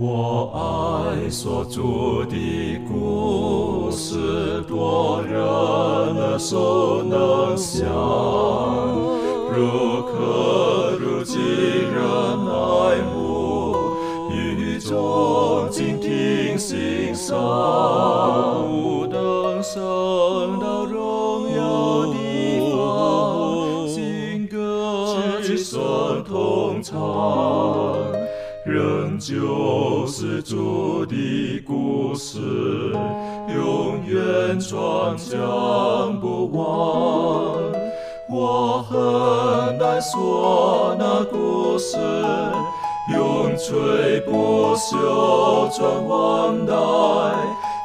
我爱所著的故事，多人耳熟能详，如可如今人爱慕，语中静听欣赏，不等升到荣耀的方，新歌之声同唱。仍旧是主的故事，永远传讲不完。我很难说那故事，永垂不朽传万代，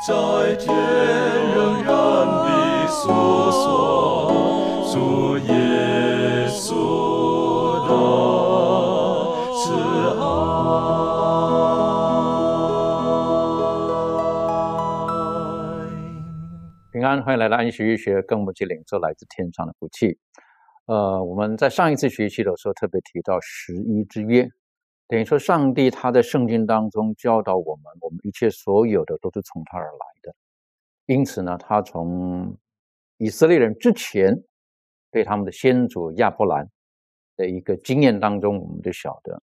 在天仍然的诉说主耶欢迎来到安息日学，更不去领受来自天上的福气。呃，我们在上一次学习的时候特别提到十一之约，等于说上帝他在圣经当中教导我们，我们一切所有的都是从他而来的。因此呢，他从以色列人之前对他们的先祖亚伯兰的一个经验当中，我们就晓得，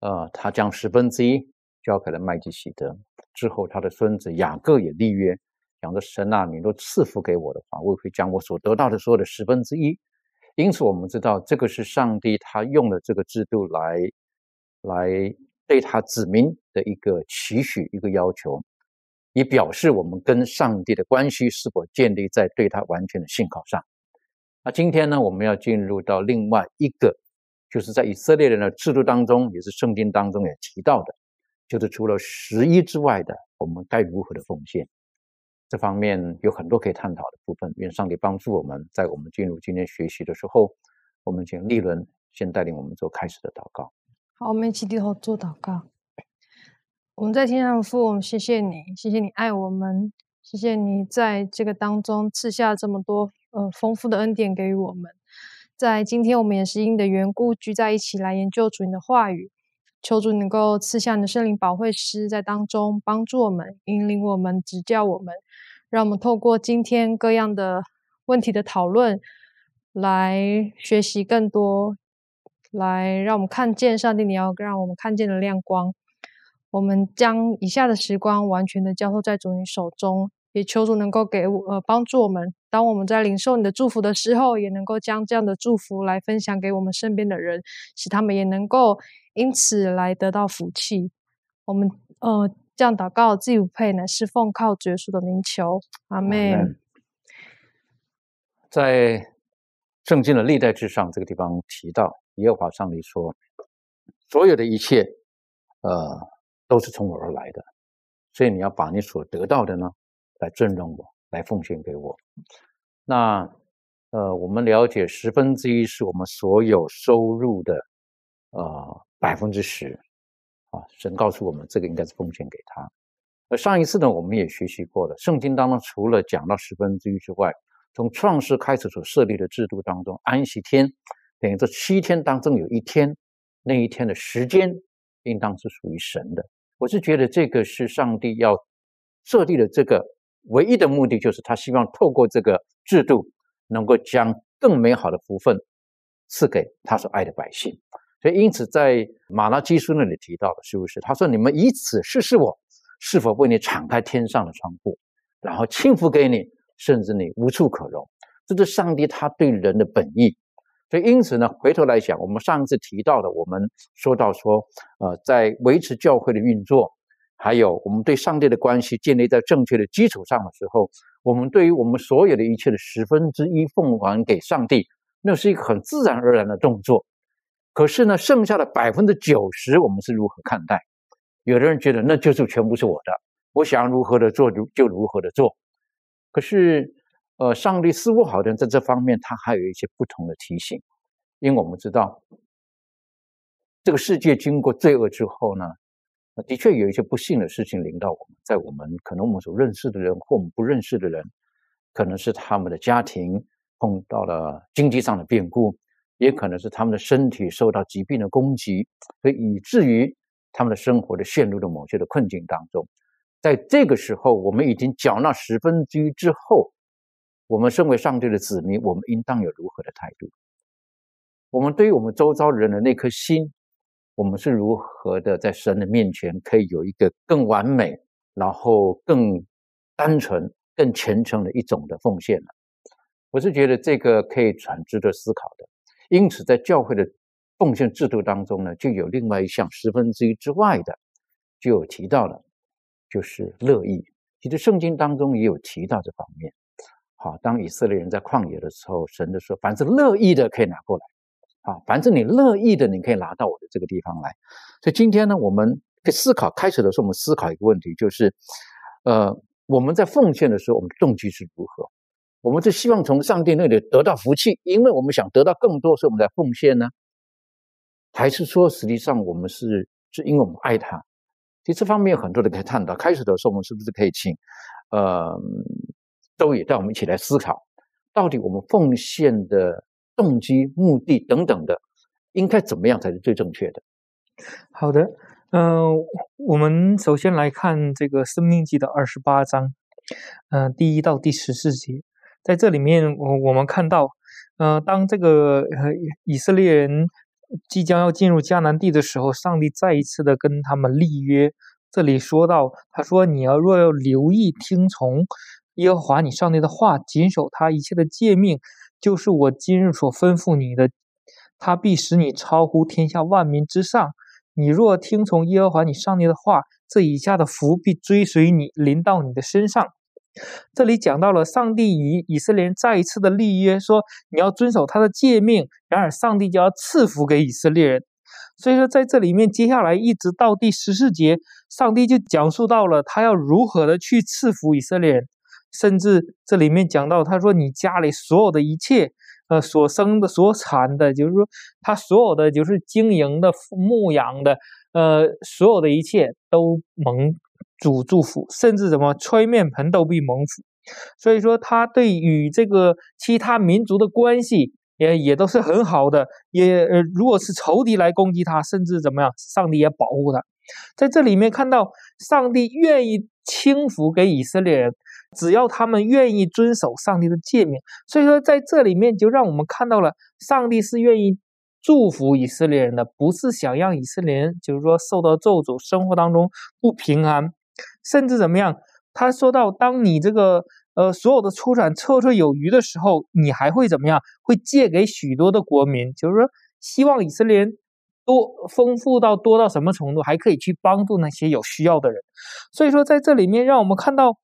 呃，他将十分之一交给了麦基喜德，之后他的孙子雅各也立约，讲的神啊，你若赐福给我的话，我会将我所得到的所有的十分之一。因此，我们知道这个是上帝他用了这个制度来来对他子民的一个期许、一个要求，以表示我们跟上帝的关系是否建立在对他完全的信靠上。那今天呢，我们要进入到另外一个，就是在以色列人的制度当中，也是圣经当中也提到的，就是除了十一之外的，我们该如何的奉献。这方面有很多可以探讨的部分，愿上帝帮助我们，在我们进入今天学习的时候，我们请立伦先带领我们做开始的祷告。好，我们一起低头做祷告。我们在天上父，我们谢谢你，谢谢你爱我们，谢谢你在这个当中赐下这么多呃丰富的恩典给予我们。在今天，我们也是因你的缘故聚在一起来研究主你的话语，求主能够赐下你的圣灵保惠师在当中帮助我们，引领我们，指教我们，让我们透过今天各样的问题的讨论，来学习更多，来让我们看见上帝你要让我们看见的亮光。我们将以下的时光完全的交托在主你手中，也求主能够给我呃帮助我们。当我们在领受你的祝福的时候，也能够将这样的祝福来分享给我们身边的人，使他们也能够因此来得到福气。我们呃这样祷告，自己不配，乃是奉靠主耶稣的名求，阿门。在圣经的历代之上这个地方提到，耶和华上帝说，所有的一切，呃，都是从我而来的，所以你要把你所得到的呢，来尊重我，来奉献给我。那呃，我们了解十分之一是我们所有收入的呃百分之十啊，神告诉我们这个应该是奉献给他。而上一次呢，我们也学习过了，圣经当中除了讲到十分之一之外，从创世开始所设立的制度当中，安息天等于这七天当中有一天，那一天的时间应当是属于神的。我是觉得这个是上帝要设立的这个唯一的目的，就是他希望透过这个制度，能够将更美好的福分赐给他所爱的百姓。所以，因此在马拉基书那里提到的，是不是？他说：“你们以此试试我，是否为你敞开天上的窗户，然后倾福给你，甚至你无处可容。”这是上帝他对人的本意。所以，因此呢，回头来讲，我们上一次提到的，我们说到说，呃，在维持教会的运作，还有我们对上帝的关系建立在正确的基础上的时候，我们对于我们所有的一切的十分之一奉还给上帝，那是一个很自然而然的动作。可是呢，剩下的百分之九十，我们是如何看待？有的人觉得那就是全部是我的，我想如何的做就就如何的做。可是，呃，上帝似乎好像在这方面他还有一些不同的提醒，因为我们知道，这个世界经过罪恶之后呢，的确有一些不幸的事情临到我们，在我们可能我们所认识的人或我们不认识的人，可能是他们的家庭碰到了经济上的变故。也可能是他们的身体受到疾病的攻击，所以以至于他们的生活的陷入了某些的困境当中。在这个时候，我们已经缴纳十分之一之后，我们身为上帝的子民，我们应当有如何的态度？我们对于我们周遭人的那颗心，我们是如何的在神的面前可以有一个更完美，然后更单纯、更虔诚的一种的奉献呢？我是觉得这个可以很值得思考的。因此，在教会的奉献制度当中呢，就有另外一项十分之一之外的，就有提到了，就是乐意。其实圣经当中也有提到这方面。好，当以色列人在旷野的时候，神就说：“凡是乐意的，可以拿过来。啊，凡是你乐意的，你可以拿到我的这个地方来。”所以今天呢，我们思考，开始的时候我们思考一个问题，就是，呃，我们在奉献的时候，我们动机是如何？我们是希望从上帝那里得到福气，因为我们想得到更多，所以我们的奉献呢？还是说，实际上我们是是因为我们爱他？其实这方面有很多的可以探讨。开始的时候，我们是不是可以请呃周也带我们一起来思考，到底我们奉献的动机、目的等等的，应该怎么样才是最正确的？好的，嗯，我们首先来看这个《生命记》的二十八章，嗯，第一到第十四节。在这里面，我我们看到，呃，当这个以色列人即将要进入迦南地的时候，上帝再一次的跟他们立约。这里说到，他说：“你要若要留意听从耶和华你上帝的话，谨守他一切的诫命，就是我今日所吩咐你的，他必使你超乎天下万民之上。你若听从耶和华你上帝的话，这以下的福必追随你，临到你的身上。”这里讲到了上帝与以色列人再一次的立约，说你要遵守他的诫命，然而上帝就要赐福给以色列人。所以说，在这里面，接下来一直到第十四节，上帝就讲述到了他要如何的去赐福以色列人，甚至这里面讲到，他说你家里所有的一切，呃，所生的、所产的，就是说他所有的就是经营的、牧养的，呃，所有的一切都蒙。主祝福，甚至什么吹面盆都必蒙福，所以说他对与这个其他民族的关系也也都是很好的。也呃，如果是仇敌来攻击他，甚至怎么样，上帝也保护他。在这里面看到上帝愿意轻福给以色列人，只要他们愿意遵守上帝的诫命。所以说在这里面就让我们看到了上帝是愿意祝福以色列人的，不是想让以色列人就是说受到咒诅，生活当中不平安。甚至怎么样？他说到，当你这个呃所有的出产绰绰有余的时候，你还会怎么样？会借给许多的国民，就是说，希望以色列人多丰富到多到什么程度，还可以去帮助那些有需要的人。所以说，在这里面，让我们看到，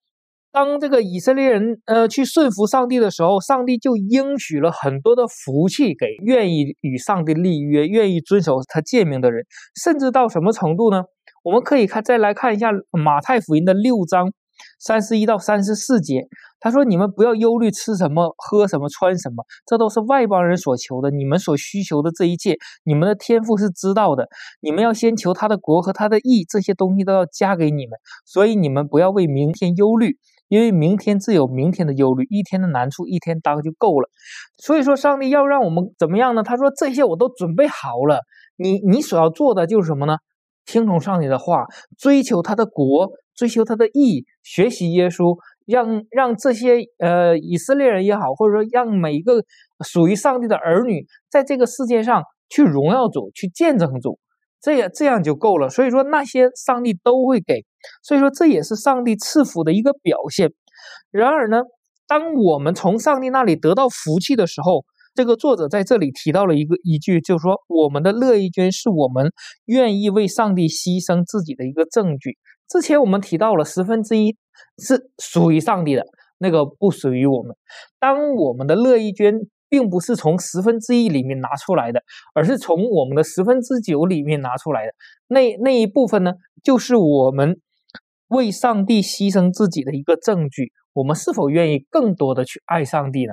当这个以色列人呃去顺服上帝的时候，上帝就应许了很多的福气给愿意与上帝立约、愿意遵守他诫命的人，甚至到什么程度呢？我们可以看，再来看一下马太福音的六章三十一到三十四节。他说：“你们不要忧虑吃什么、喝什么、穿什么，这都是外邦人所求的。你们所需求的这一切，你们的天赋是知道的。你们要先求他的国和他的义，这些东西都要加给你们。所以你们不要为明天忧虑，因为明天自有明天的忧虑，一天的难处一天当就够了。所以说，上帝要让我们怎么样呢？他说：这些我都准备好了。你你所要做的就是什么呢？”听从上帝的话，追求他的国，追求他的义，学习耶稣，让让这些呃以色列人也好，或者说让每一个属于上帝的儿女，在这个世界上去荣耀主，去见证主，这样这样就够了。所以说那些上帝都会给，所以说这也是上帝赐福的一个表现。然而呢，当我们从上帝那里得到福气的时候，这个作者在这里提到了一个一句，就是说，我们的乐意捐是我们愿意为上帝牺牲自己的一个证据。之前我们提到了十分之一是属于上帝的，那个不属于我们。当我们的乐意捐并不是从十分之一里面拿出来的，而是从我们的十分之九里面拿出来的，那那一部分呢，就是我们为上帝牺牲自己的一个证据。我们是否愿意更多的去爱上帝呢？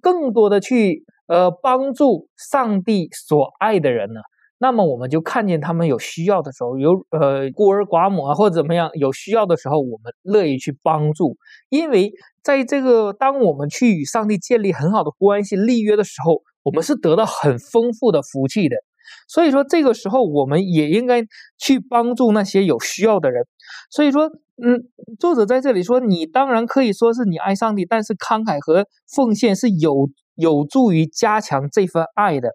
更多的去呃帮助上帝所爱的人呢？那么我们就看见他们有需要的时候，有呃孤儿寡母啊或者怎么样有需要的时候，我们乐意去帮助。因为在这个当我们去与上帝建立很好的关系、立约的时候，我们是得到很丰富的福气的。所以说这个时候我们也应该去帮助那些有需要的人。所以说，嗯，作者在这里说，你当然可以说是你爱上帝，但是慷慨和奉献是有有助于加强这份爱的。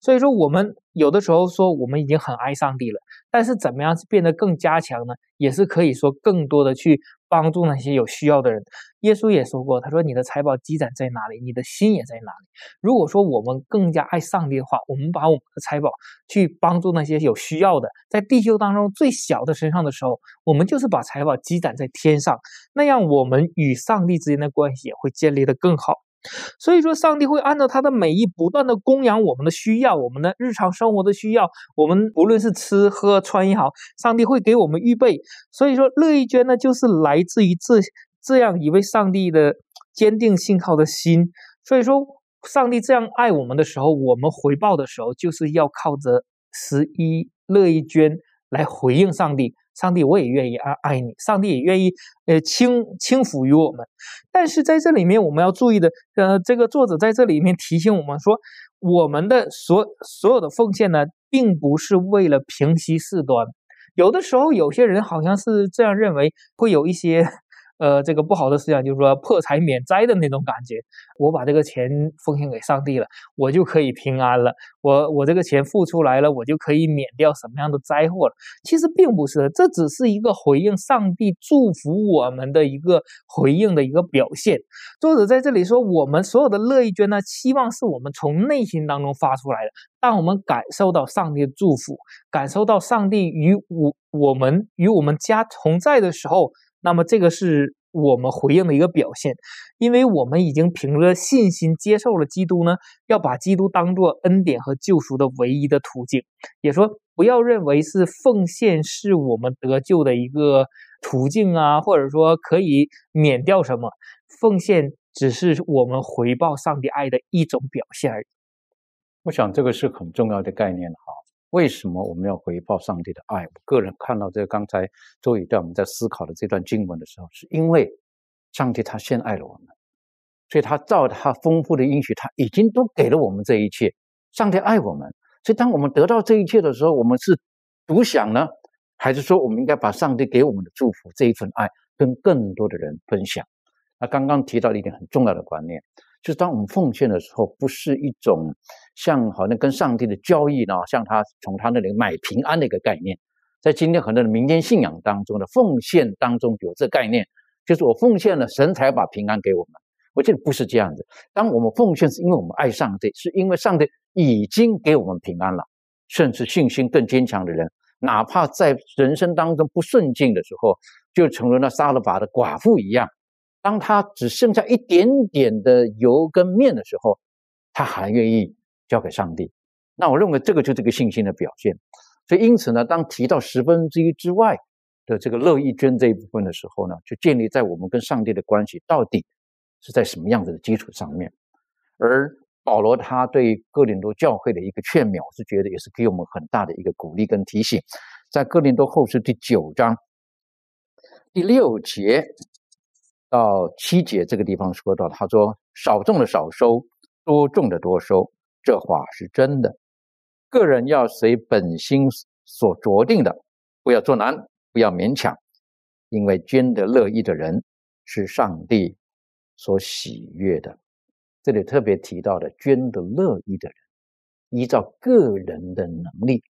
所以说，我们有的时候说我们已经很爱上帝了，但是怎么样变得更加强呢？也是可以说更多的去帮助那些有需要的人。耶稣也说过，他说：“你的财宝积攒在哪里，你的心也在哪里。”如果说我们更加爱上帝的话，我们把我们的财宝去帮助那些有需要的，在地球当中最小的身上的时候，我们就是把财宝积攒在天上，那样我们与上帝之间的关系也会建立的更好。所以说，上帝会按照他的美意，不断的供养我们的需要，我们的日常生活的需要。我们不论是吃喝穿也好，上帝会给我们预备。所以说，乐意捐呢，就是来自于这这样一位上帝的坚定信靠的心。所以说，上帝这样爱我们的时候，我们回报的时候，就是要靠着十一乐意捐来回应上帝。上帝，我也愿意爱爱你。上帝也愿意，呃，轻轻抚于我们。但是在这里面，我们要注意的，呃，这个作者在这里面提醒我们说，我们的所所有的奉献呢，并不是为了平息事端。有的时候，有些人好像是这样认为，会有一些。呃，这个不好的思想就是说破财免灾的那种感觉。我把这个钱奉献给上帝了，我就可以平安了。我我这个钱付出来了，我就可以免掉什么样的灾祸了？其实并不是，这只是一个回应上帝祝福我们的一个回应的一个表现。作者在这里说，我们所有的乐意捐呢，希望是我们从内心当中发出来的。当我们感受到上帝的祝福，感受到上帝与我我们与我们家同在的时候。那么这个是我们回应的一个表现，因为我们已经凭着信心接受了基督呢，要把基督当做恩典和救赎的唯一的途径。也说不要认为是奉献是我们得救的一个途径啊，或者说可以免掉什么，奉献只是我们回报上帝爱的一种表现而已。我想这个是很重要的概念哈。为什么我们要回报上帝的爱？我个人看到这个刚才周宇在我们在思考的这段经文的时候，是因为上帝他先爱了我们，所以他照他丰富的应许，他已经都给了我们这一切。上帝爱我们，所以当我们得到这一切的时候，我们是独享呢，还是说我们应该把上帝给我们的祝福这一份爱跟更多的人分享？那刚刚提到了一点很重要的观念。就是当我们奉献的时候，不是一种像好像跟上帝的交易呢，像他从他那里买平安的一个概念。在今天很多的民间信仰当中的奉献当中有这概念，就是我奉献了，神才把平安给我们。我觉得不是这样子。当我们奉献是因为我们爱上帝，是因为上帝已经给我们平安了，甚至信心更坚强的人，哪怕在人生当中不顺境的时候，就成了那杀了法的寡妇一样。当他只剩下一点点的油跟面的时候，他还愿意交给上帝。那我认为这个就是这个信心的表现。所以因此呢，当提到十分之一之外的这个乐意捐这一部分的时候呢，就建立在我们跟上帝的关系到底是在什么样子的基础上面。而保罗他对哥林多教会的一个劝勉，我是觉得也是给我们很大的一个鼓励跟提醒。在哥林多后书第九章第六节。到七节这个地方说到，他说：“少种的少收，多种的多收。”这话是真的。个人要随本心所着定的，不要做难，不要勉强，因为捐得乐意的人是上帝所喜悦的。这里特别提到的捐得乐意的人，依照个人的能力，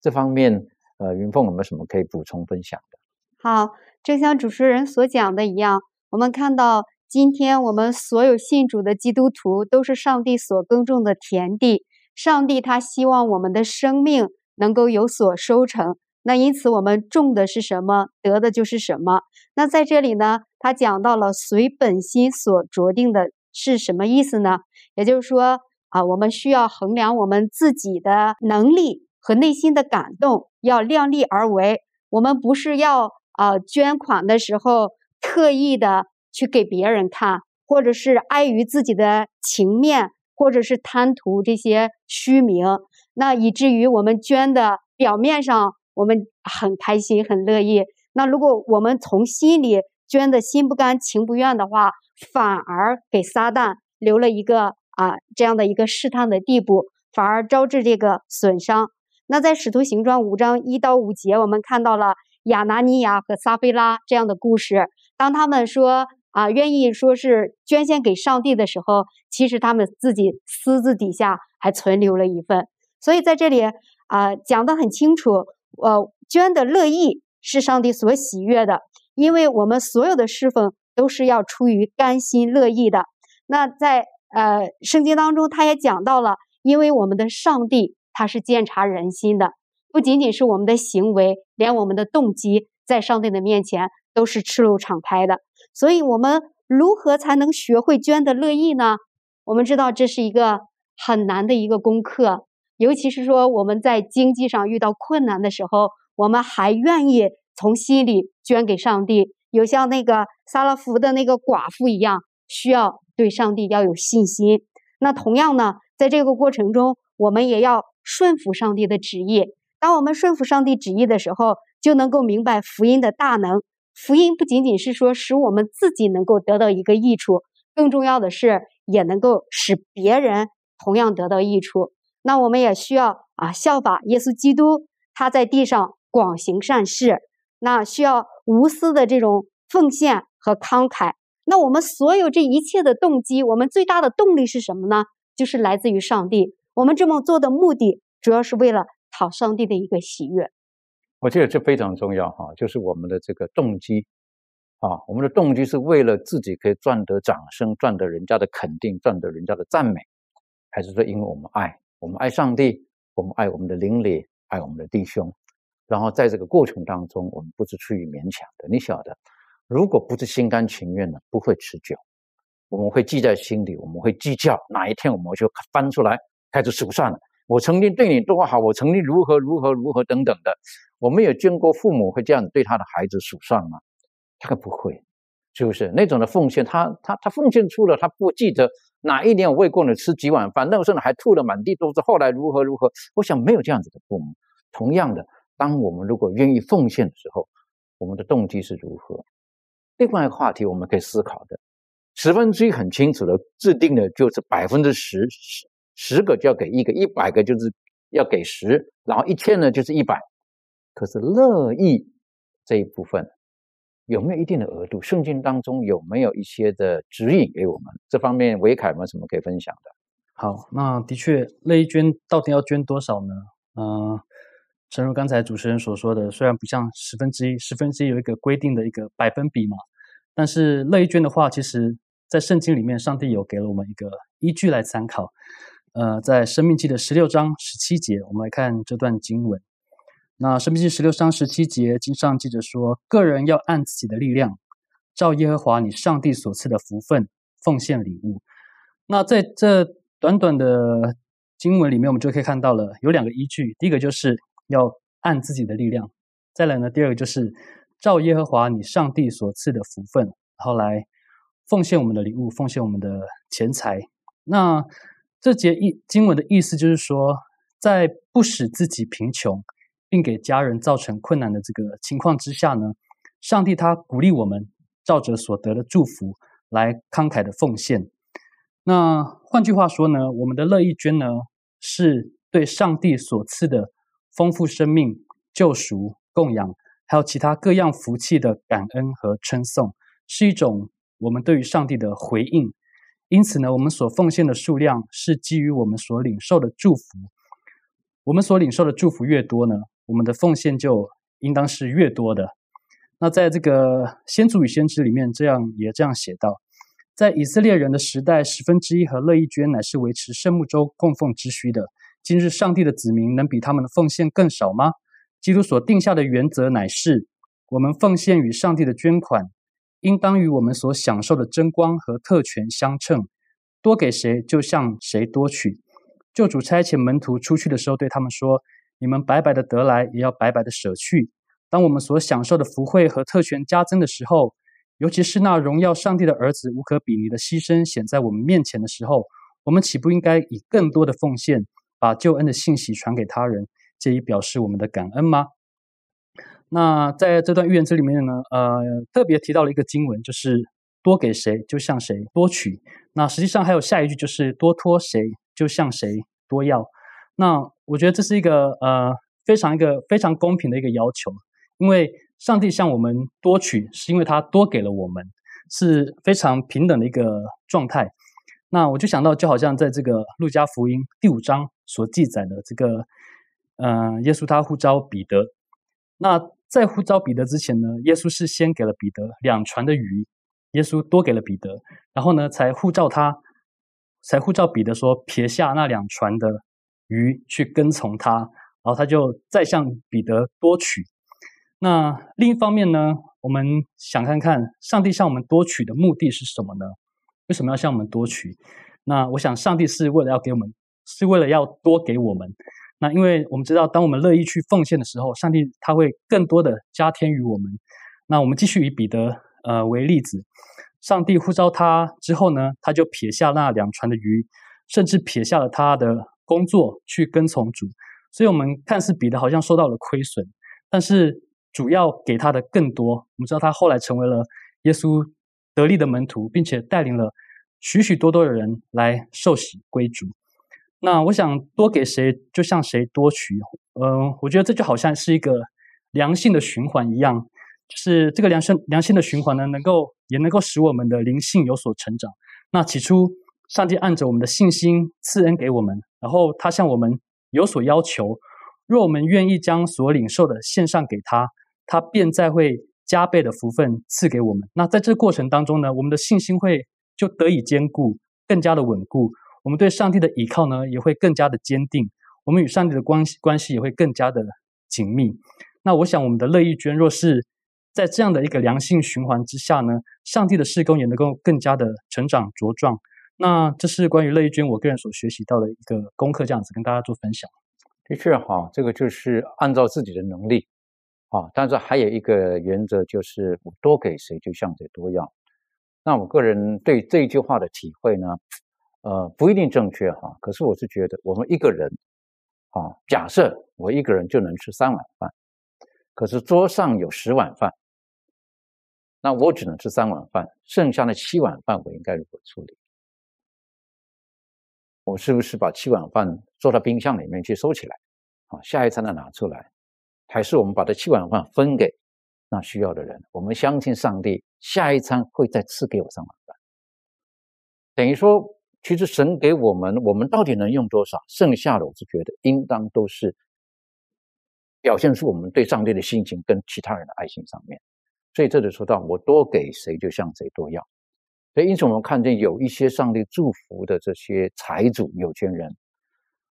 这方面，呃，云凤有没有什么可以补充分享的？好，正像主持人所讲的一样。我们看到，今天我们所有信主的基督徒都是上帝所耕种的田地。上帝他希望我们的生命能够有所收成。那因此，我们种的是什么，得的就是什么。那在这里呢，他讲到了随本心所着定的是什么意思呢？也就是说啊，我们需要衡量我们自己的能力和内心的感动，要量力而为。我们不是要啊捐款的时候。特意的去给别人看，或者是碍于自己的情面，或者是贪图这些虚名，那以至于我们捐的表面上我们很开心很乐意，那如果我们从心里捐的心不甘情不愿的话，反而给撒旦留了一个啊这样的一个试探的地步，反而招致这个损伤。那在使徒行传五章一到五节，我们看到了亚拿尼亚和撒菲拉这样的故事。当他们说啊愿意说是捐献给上帝的时候，其实他们自己私自底下还存留了一份。所以在这里啊讲得很清楚，呃，捐的乐意是上帝所喜悦的，因为我们所有的侍奉都是要出于甘心乐意的。那在呃圣经当中，他也讲到了，因为我们的上帝。他是鉴察人心的，不仅仅是我们的行为，连我们的动机，在上帝的面前都是赤露敞开的。所以，我们如何才能学会捐的乐意呢？我们知道这是一个很难的一个功课，尤其是说我们在经济上遇到困难的时候，我们还愿意从心里捐给上帝，有像那个撒拉福的那个寡妇一样，需要对上帝要有信心。那同样呢，在这个过程中，我们也要。顺服上帝的旨意。当我们顺服上帝旨意的时候，就能够明白福音的大能。福音不仅仅是说使我们自己能够得到一个益处，更重要的是也能够使别人同样得到益处。那我们也需要啊效法耶稣基督，他在地上广行善事，那需要无私的这种奉献和慷慨。那我们所有这一切的动机，我们最大的动力是什么呢？就是来自于上帝。我们这么做的目的，主要是为了讨上帝的一个喜悦。我觉得这非常重要哈，就是我们的这个动机啊，我们的动机是为了自己可以赚得掌声、赚得人家的肯定、赚得人家的赞美，还是说因为我们爱，我们爱上帝，我们爱我们的邻里，爱我们的弟兄，然后在这个过程当中，我们不是出于勉强的。你晓得，如果不是心甘情愿的，不会持久。我们会记在心里，我们会计较，哪一天我们就翻出来。开始数算了，我曾经对你多好，我曾经如何如何如何等等的。我们有见过父母会这样对他的孩子数算吗？他可不会，是不是？那种的奉献，他他他奉献出了，他不记得哪一年我喂过你吃几碗饭，那个时候还吐的满地都是。后来如何如何？我想没有这样子的父母。同样的，当我们如果愿意奉献的时候，我们的动机是如何？另外一个话题我们可以思考的，十分之一很清楚的制定的就是百分之十十。十个就要给一个，一百个就是要给十，然后一千呢就是一百。可是乐意这一部分有没有一定的额度？圣经当中有没有一些的指引给我们？这方面维凯有没有什么可以分享的？好，那的确乐意捐到底要捐多少呢？嗯，正如刚才主持人所说的，虽然不像十分之一，十分之一有一个规定的一个百分比嘛，但是乐意捐的话，其实在圣经里面，上帝有给了我们一个依据来参考。呃，在《生命记》的十六章十七节，我们来看这段经文。那《生命记》十六章十七节，经上记着说：“个人要按自己的力量，照耶和华你上帝所赐的福分，奉献礼物。”那在这短短的经文里面，我们就可以看到了有两个依据：第一个就是要按自己的力量；再来呢，第二个就是照耶和华你上帝所赐的福分，然后来奉献我们的礼物，奉献我们的钱财。那这节意经文的意思就是说，在不使自己贫穷，并给家人造成困难的这个情况之下呢，上帝他鼓励我们照着所得的祝福来慷慨的奉献。那换句话说呢，我们的乐意捐呢，是对上帝所赐的丰富生命、救赎、供养，还有其他各样福气的感恩和称颂，是一种我们对于上帝的回应。因此呢，我们所奉献的数量是基于我们所领受的祝福。我们所领受的祝福越多呢，我们的奉献就应当是越多的。那在这个《先祖与先知》里面，这样也这样写道：在以色列人的时代，十分之一和乐意捐乃是维持圣木周供奉之需的。今日上帝的子民能比他们的奉献更少吗？基督所定下的原则乃是：我们奉献与上帝的捐款。应当与我们所享受的争光和特权相称，多给谁就向谁多取。救主差遣门徒出去的时候，对他们说：“你们白白的得来，也要白白的舍去。”当我们所享受的福惠和特权加增的时候，尤其是那荣耀上帝的儿子无可比拟的牺牲显在我们面前的时候，我们岂不应该以更多的奉献，把救恩的信息传给他人，借以表示我们的感恩吗？那在这段预言之里面呢，呃，特别提到了一个经文，就是多给谁就向谁多取。那实际上还有下一句，就是多托谁就向谁多要。那我觉得这是一个呃非常一个非常公平的一个要求，因为上帝向我们多取，是因为他多给了我们，是非常平等的一个状态。那我就想到，就好像在这个路加福音第五章所记载的这个，呃，耶稣他呼召彼得。那在呼召彼得之前呢，耶稣是先给了彼得两船的鱼，耶稣多给了彼得，然后呢才呼召他，才呼召彼得说撇下那两船的鱼去跟从他，然后他就再向彼得多取。那另一方面呢，我们想看看上帝向我们多取的目的是什么呢？为什么要向我们多取？那我想上帝是为了要给我们，是为了要多给我们。那因为我们知道，当我们乐意去奉献的时候，上帝他会更多的加添于我们。那我们继续以彼得呃为例子，上帝呼召他之后呢，他就撇下那两船的鱼，甚至撇下了他的工作去跟从主。所以，我们看似彼得好像受到了亏损，但是主要给他的更多。我们知道他后来成为了耶稣得力的门徒，并且带领了许许多多的人来受洗归主。那我想多给谁，就向谁多取。嗯，我觉得这就好像是一个良性的循环一样，就是这个良性良性的循环呢，能够也能够使我们的灵性有所成长。那起初，上帝按着我们的信心赐恩给我们，然后他向我们有所要求，若我们愿意将所领受的献上给他，他便再会加倍的福分赐给我们。那在这过程当中呢，我们的信心会就得以坚固，更加的稳固。我们对上帝的依靠呢，也会更加的坚定；我们与上帝的关系关系也会更加的紧密。那我想，我们的乐意捐，若是在这样的一个良性循环之下呢，上帝的事工也能够更加的成长茁壮。那这是关于乐意君我个人所学习到的一个功课，这样子跟大家做分享。的确哈，这个就是按照自己的能力啊，但是还有一个原则，就是我多给谁，就向谁多要。那我个人对这句话的体会呢？呃，不一定正确哈，可是我是觉得，我们一个人，啊，假设我一个人就能吃三碗饭，可是桌上有十碗饭，那我只能吃三碗饭，剩下的七碗饭我应该如何处理？我是不是把七碗饭做到冰箱里面去收起来，啊，下一餐再拿出来？还是我们把这七碗饭分给那需要的人？我们相信上帝下一餐会再赐给我三碗饭，等于说。其实神给我们，我们到底能用多少？剩下的，我是觉得应当都是表现出我们对上帝的心情跟其他人的爱心上面。所以这就说到，我多给谁，就向谁多要。所以因此，我们看见有一些上帝祝福的这些财主、有钱人，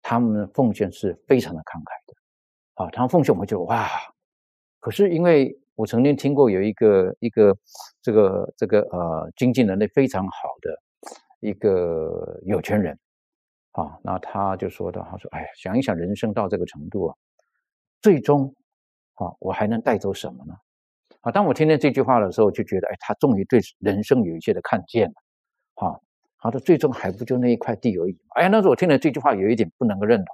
他们奉献是非常的慷慨的。啊，他们奉献，我们就哇！可是因为我曾经听过有一个一个这个这个呃经济能力非常好的。一个有钱人，啊，那他就说到，他说：“哎，想一想，人生到这个程度啊，最终，啊，我还能带走什么呢？”啊，当我听见这句话的时候，就觉得，哎，他终于对人生有一些的看见了，啊，他说：“最终还不就那一块地而已。”哎呀，那时候我听了这句话，有一点不能够认同，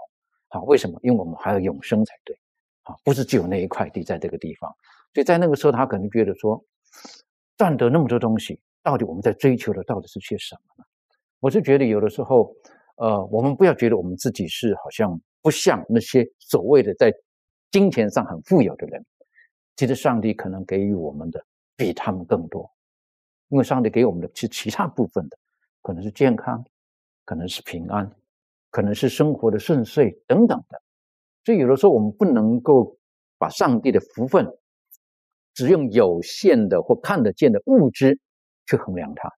啊，为什么？因为我们还要永生才对，啊，不是只有那一块地在这个地方。所以在那个时候，他可能觉得说，赚得那么多东西，到底我们在追求的到底是些什么呢？我是觉得有的时候，呃，我们不要觉得我们自己是好像不像那些所谓的在金钱上很富有的人，其实上帝可能给予我们的比他们更多，因为上帝给我们的是其他部分的，可能是健康，可能是平安，可能是生活的顺遂等等的，所以有的时候我们不能够把上帝的福分只用有限的或看得见的物质去衡量它。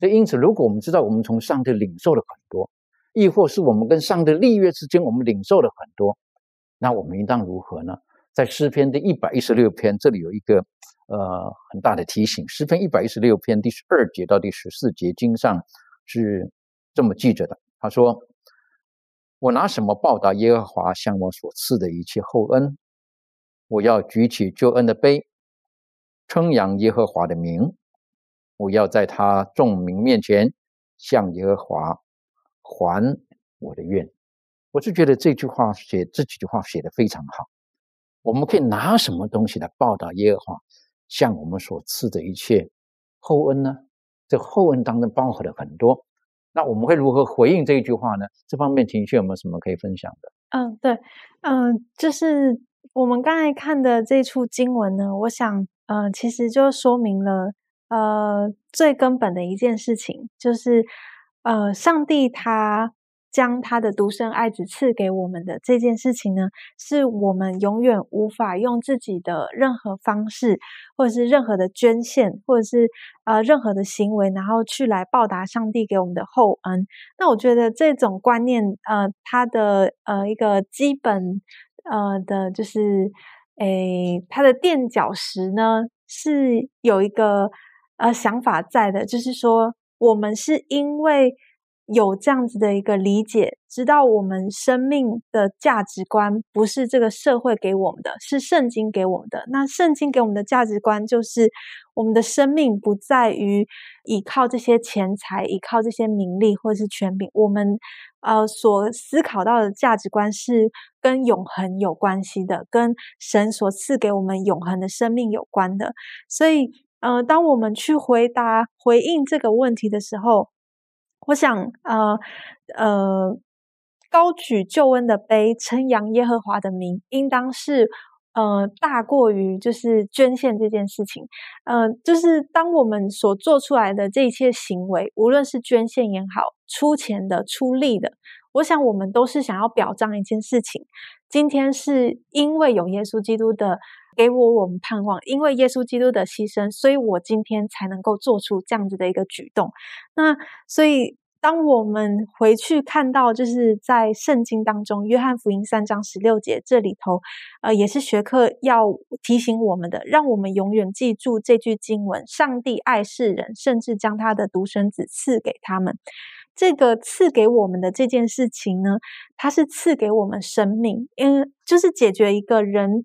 所以，因此，如果我们知道我们从上帝领受了很多，亦或是我们跟上帝立约之间，我们领受了很多，那我们应当如何呢？在诗篇的一百一十六篇，这里有一个呃很大的提醒。诗篇一百一十六篇第十二节到第十四节经上是这么记着的：他说：“我拿什么报答耶和华向我所赐的一切厚恩？我要举起救恩的杯，称扬耶和华的名。”我要在他众民面前向耶和华还我的愿。我是觉得这句话写这几句话写的非常好。我们可以拿什么东西来报答耶和华向我们所赐的一切厚恩呢？这厚恩当中包含了很多。那我们会如何回应这一句话呢？这方面情绪有没有什么可以分享的？嗯，对，嗯，就是我们刚才看的这处经文呢，我想，呃，其实就说明了，呃，最根本的一件事情，就是，呃，上帝他。将他的独生爱子赐给我们的这件事情呢，是我们永远无法用自己的任何方式，或者是任何的捐献，或者是呃任何的行为，然后去来报答上帝给我们的厚恩。那我觉得这种观念，呃，它的呃一个基本呃的，就是诶，它的垫脚石呢，是有一个呃想法在的，就是说我们是因为。有这样子的一个理解，知道我们生命的价值观不是这个社会给我们的，是圣经给我们的。那圣经给我们的价值观就是，我们的生命不在于依靠这些钱财，依靠这些名利或者是权柄。我们呃所思考到的价值观是跟永恒有关系的，跟神所赐给我们永恒的生命有关的。所以，呃，当我们去回答回应这个问题的时候，我想，呃，呃，高举救恩的杯，称扬耶和华的名，应当是，呃，大过于就是捐献这件事情。呃，就是当我们所做出来的这一切行为，无论是捐献也好，出钱的、出力的，我想我们都是想要表彰一件事情。今天是因为有耶稣基督的。给我我们盼望，因为耶稣基督的牺牲，所以我今天才能够做出这样子的一个举动。那所以，当我们回去看到，就是在圣经当中，约翰福音三章十六节这里头，呃，也是学课要提醒我们的，让我们永远记住这句经文：上帝爱世人，甚至将他的独生子赐给他们。这个赐给我们的这件事情呢，它是赐给我们生命，因为就是解决一个人。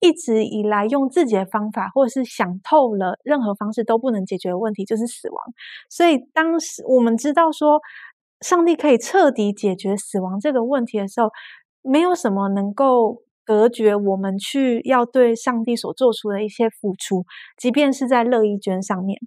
一直以来用自己的方法，或者是想透了任何方式都不能解决的问题，就是死亡。所以当时我们知道说，上帝可以彻底解决死亡这个问题的时候，没有什么能够隔绝我们去要对上帝所做出的一些付出，即便是在乐意捐上面。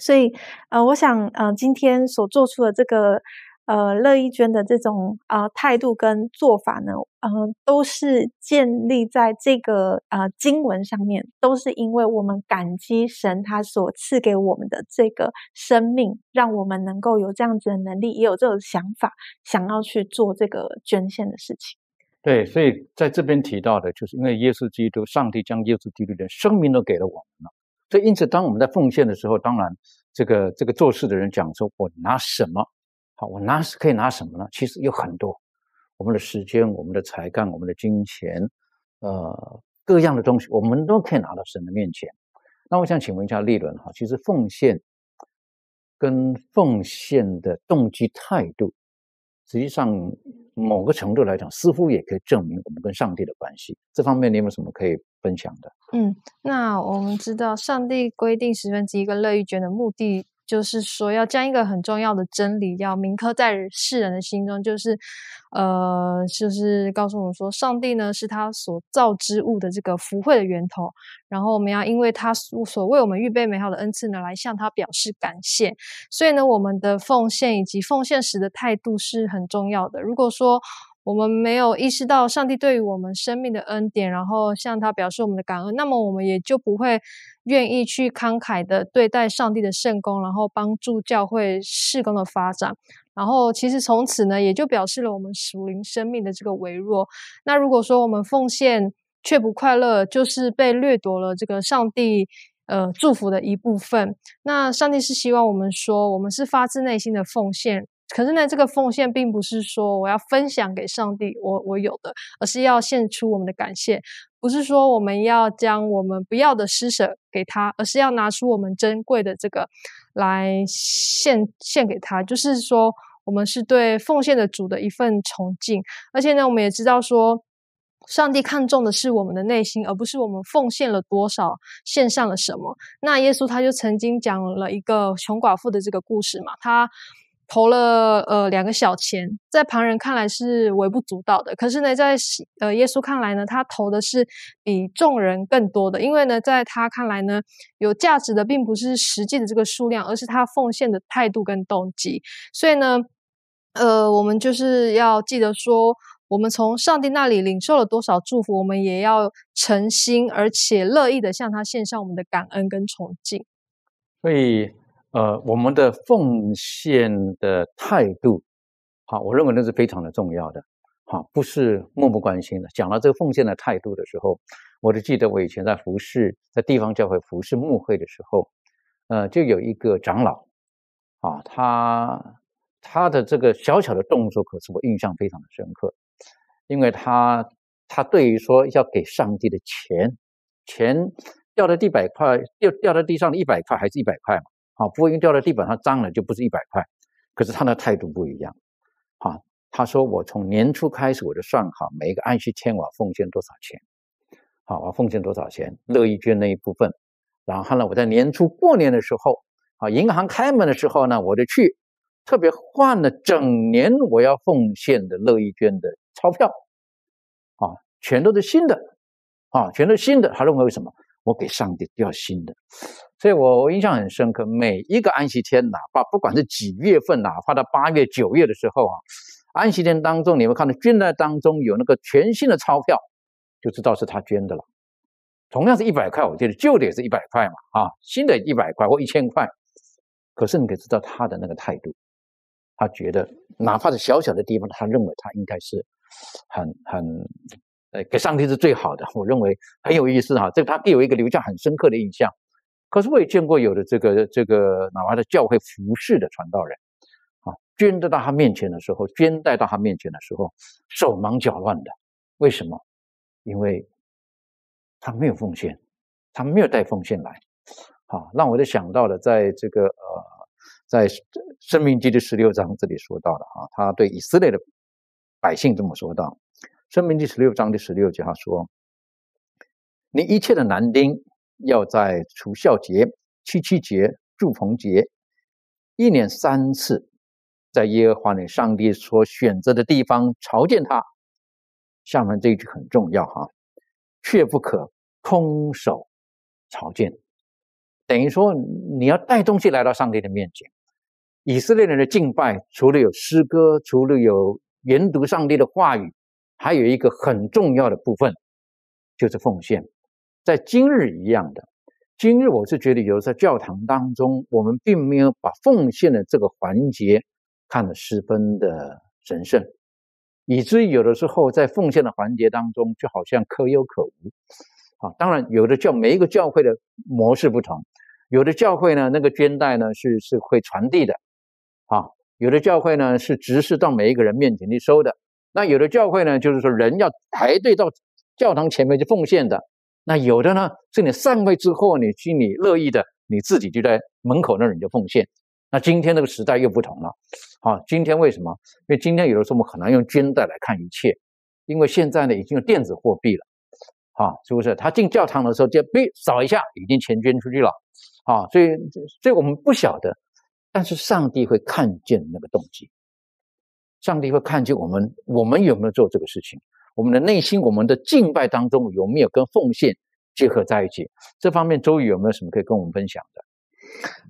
所以，呃，我想，呃，今天所做出的这个。呃，乐意捐的这种啊态度跟做法呢，呃，都是建立在这个呃经文上面，都是因为我们感激神他所赐给我们的这个生命，让我们能够有这样子的能力，也有这种想法，想要去做这个捐献的事情。对，所以在这边提到的，就是因为耶稣基督，上帝将耶稣基督的生命都给了我们了，所以因此，当我们在奉献的时候，当然这个这个做事的人讲说，我拿什么？我拿可以拿什么呢？其实有很多，我们的时间、我们的才干、我们的金钱，呃，各样的东西，我们都可以拿到神的面前。那我想请问一下利伦哈，其实奉献跟奉献的动机态度，实际上某个程度来讲，似乎也可以证明我们跟上帝的关系。这方面你有没有什么可以分享的？嗯，那我们知道，上帝规定十分之一个乐意捐的目的。就是说，要将一个很重要的真理要铭刻在世人的心中，就是，呃，就是告诉我们说，上帝呢是他所造之物的这个福慧的源头，然后我们要因为他所为我们预备美好的恩赐呢，来向他表示感谢。所以呢，我们的奉献以及奉献时的态度是很重要的。如果说，我们没有意识到上帝对于我们生命的恩典，然后向他表示我们的感恩，那么我们也就不会愿意去慷慨的对待上帝的圣功，然后帮助教会事工的发展。然后其实从此呢，也就表示了我们属灵生命的这个微弱。那如果说我们奉献却不快乐，就是被掠夺了这个上帝呃祝福的一部分。那上帝是希望我们说，我们是发自内心的奉献。可是呢，这个奉献并不是说我要分享给上帝我我有的，而是要献出我们的感谢。不是说我们要将我们不要的施舍给他，而是要拿出我们珍贵的这个来献献给他。就是说，我们是对奉献的主的一份崇敬。而且呢，我们也知道说，上帝看重的是我们的内心，而不是我们奉献了多少，献上了什么。那耶稣他就曾经讲了一个穷寡妇的这个故事嘛，他。投了呃两个小钱，在旁人看来是微不足道的，可是呢，在呃耶稣看来呢，他投的是比众人更多的，因为呢，在他看来呢，有价值的并不是实际的这个数量，而是他奉献的态度跟动机。所以呢，呃，我们就是要记得说，我们从上帝那里领受了多少祝福，我们也要诚心而且乐意的向他献上我们的感恩跟崇敬。所以。呃，我们的奉献的态度，好，我认为那是非常的重要的，好，不是漠不关心的。讲到这个奉献的态度的时候，我就记得我以前在服侍，在地方教会服侍牧会的时候，呃，就有一个长老，啊，他他的这个小小的动作，可是我印象非常的深刻，因为他他对于说要给上帝的钱，钱掉在地百块，掉掉在地上的一百块，还是一百块嘛？啊，不会因为掉在地板上脏了就不是一百块，可是他的态度不一样。啊，他说我从年初开始我就算好每一个安息天我要奉献多少钱，好，我要奉献多少钱，乐意捐那一部分。然后呢，我在年初过年的时候，啊，银行开门的时候呢，我就去特别换了整年我要奉献的乐意捐的钞票，啊，全都是新的，啊，全都是新的。他认为为什么？我给上帝掉新的。所以我我印象很深刻，每一个安息天，哪怕不管是几月份，哪怕到八月、九月的时候啊，安息天当中，你会看到捐的当中有那个全新的钞票，就知道是他捐的了。同样是一百块，我记得旧的也是一百块嘛，啊，新的一百块或一千块，可是你可以知道他的那个态度，他觉得哪怕是小小的地方，他认为他应该是很很，呃，给上帝是最好的。我认为很有意思哈，这个他给我一个留下很深刻的印象。可是我也见过有的这个这个哪怕是教会服侍的传道人，啊，捐得到他面前的时候，捐带到他面前的时候，手忙脚乱的。为什么？因为他没有奉献，他没有带奉献来。好，让我就想到了，在这个呃，在生命记的十六章这里说到了啊，他对以色列的百姓这么说道：生命记十六章第十六节，他说：“你一切的男丁。”要在除孝节、七七节、祝棚节，一年三次，在耶和华你上帝所选择的地方朝见他。下面这一句很重要哈，却不可空手朝见。等于说你要带东西来到上帝的面前。以色列人的敬拜，除了有诗歌，除了有研读上帝的话语，还有一个很重要的部分，就是奉献。在今日一样的，今日我是觉得有在教堂当中，我们并没有把奉献的这个环节看得十分的神圣，以至于有的时候在奉献的环节当中，就好像可有可无。啊，当然有的教每一个教会的模式不同，有的教会呢那个捐袋呢是是会传递的，啊，有的教会呢是直视到每一个人面前去收的，那有的教会呢就是说人要排队到教堂前面去奉献的。那有的呢，是你上位之后，你心里乐意的，你自己就在门口那里就奉献。那今天这个时代又不同了，啊，今天为什么？因为今天有的时候我们很难用捐袋来看一切，因为现在呢已经有电子货币了，啊，是不是？他进教堂的时候就哔扫一下，已经钱捐出去了，啊，所以所以我们不晓得，但是上帝会看见那个动机，上帝会看见我们我们有没有做这个事情。我们的内心，我们的敬拜当中有没有跟奉献结合在一起？这方面，周宇有没有什么可以跟我们分享的？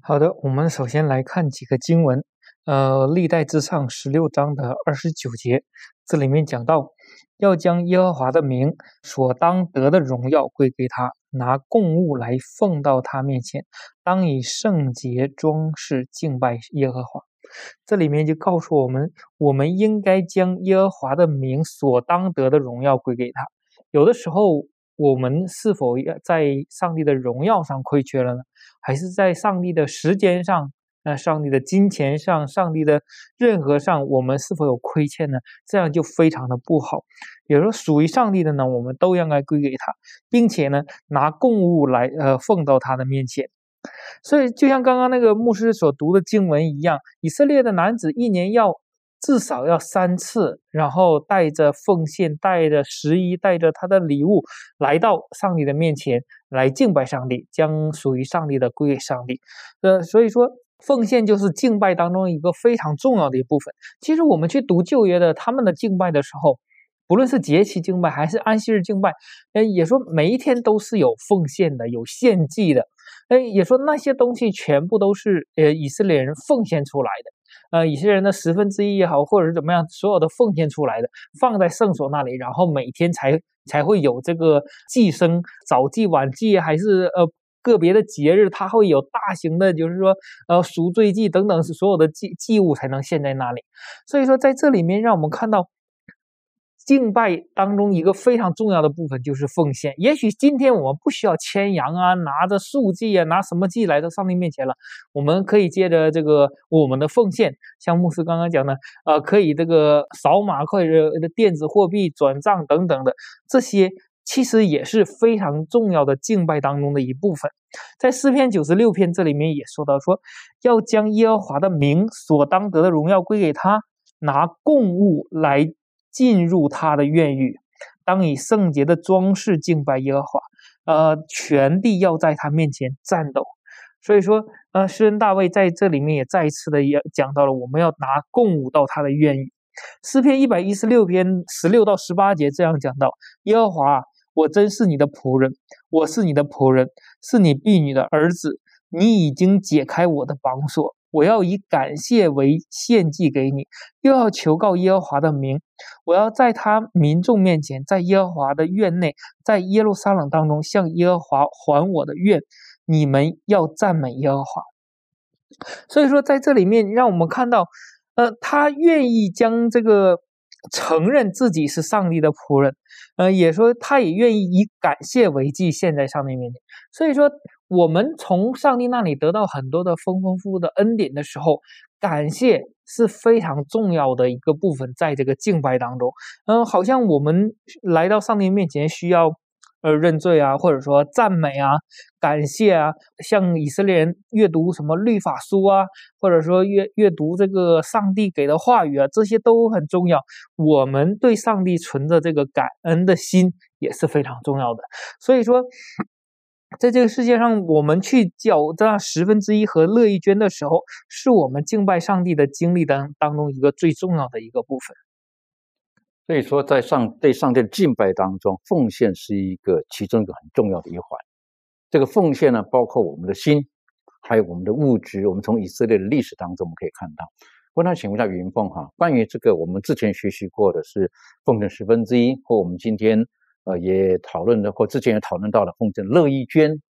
好的，我们首先来看几个经文。呃，历代之上十六章的二十九节，这里面讲到，要将耶和华的名所当得的荣耀归给他，拿供物来奉到他面前，当以圣洁装饰敬拜耶和华。这里面就告诉我们，我们应该将耶和华的名所当得的荣耀归给他。有的时候，我们是否要在上帝的荣耀上亏缺了呢？还是在上帝的时间上、那上帝的金钱上、上帝的任何上，我们是否有亏欠呢？这样就非常的不好。有时候属于上帝的呢，我们都应该归给他，并且呢，拿供物来呃奉到他的面前。所以，就像刚刚那个牧师所读的经文一样，以色列的男子一年要至少要三次，然后带着奉献、带着十一、带着他的礼物来到上帝的面前来敬拜上帝，将属于上帝的归给上帝。呃，所以说奉献就是敬拜当中一个非常重要的一部分。其实我们去读旧约的他们的敬拜的时候，不论是节期敬拜还是安息日敬拜，呃，也说每一天都是有奉献的，有献祭的。哎，也说那些东西全部都是呃以色列人奉献出来的，呃，以色列人的十分之一也好，或者是怎么样，所有的奉献出来的，放在圣所那里，然后每天才才会有这个祭牲，早祭晚祭，还是呃个别的节日，它会有大型的，就是说呃赎罪祭等等，是所有的祭祭物才能献在那里。所以说在这里面，让我们看到。敬拜当中一个非常重要的部分就是奉献。也许今天我们不需要牵羊啊，拿着素祭啊，拿什么祭来到上帝面前了，我们可以借着这个我们的奉献，像牧师刚刚讲的，呃，可以这个扫码或者电子货币转账等等的，这些其实也是非常重要的敬拜当中的一部分。在诗篇九十六篇这里面也说到，说要将耶和华的名所当得的荣耀归给他，拿供物来。进入他的院宇，当以圣洁的装饰敬拜耶和华，呃，全地要在他面前颤抖。所以说，呃，诗人大卫在这里面也再一次的也讲到了，我们要拿供物到他的院宇。诗篇一百一十六篇十六到十八节这样讲到：耶和华，我真是你的仆人，我是你的仆人，是你婢女的儿子，你已经解开我的绑锁。我要以感谢为献祭给你，又要求告耶和华的名。我要在他民众面前，在耶和华的院内，在耶路撒冷当中向耶和华还我的愿。你们要赞美耶和华。所以说，在这里面，让我们看到，呃，他愿意将这个承认自己是上帝的仆人，呃，也说他也愿意以感谢为祭献在上帝面前。所以说。我们从上帝那里得到很多的丰丰富富的恩典的时候，感谢是非常重要的一个部分，在这个敬拜当中，嗯，好像我们来到上帝面前需要呃认罪啊，或者说赞美啊、感谢啊，像以色列人阅读什么律法书啊，或者说阅阅读这个上帝给的话语啊，这些都很重要。我们对上帝存着这个感恩的心也是非常重要的，所以说。在这个世界上，我们去缴这十分之一和乐意捐的时候，是我们敬拜上帝的经历当当中一个最重要的一个部分。所以说，在上对上帝的敬拜当中，奉献是一个其中一个很重要的一环。这个奉献呢，包括我们的心，还有我们的物质。我们从以色列的历史当中，我们可以看到。我想请问一下云凤哈，关于这个我们之前学习过的是奉献十分之一，或我们今天。呃，也讨论的或之前也讨论到了奉献乐意捐，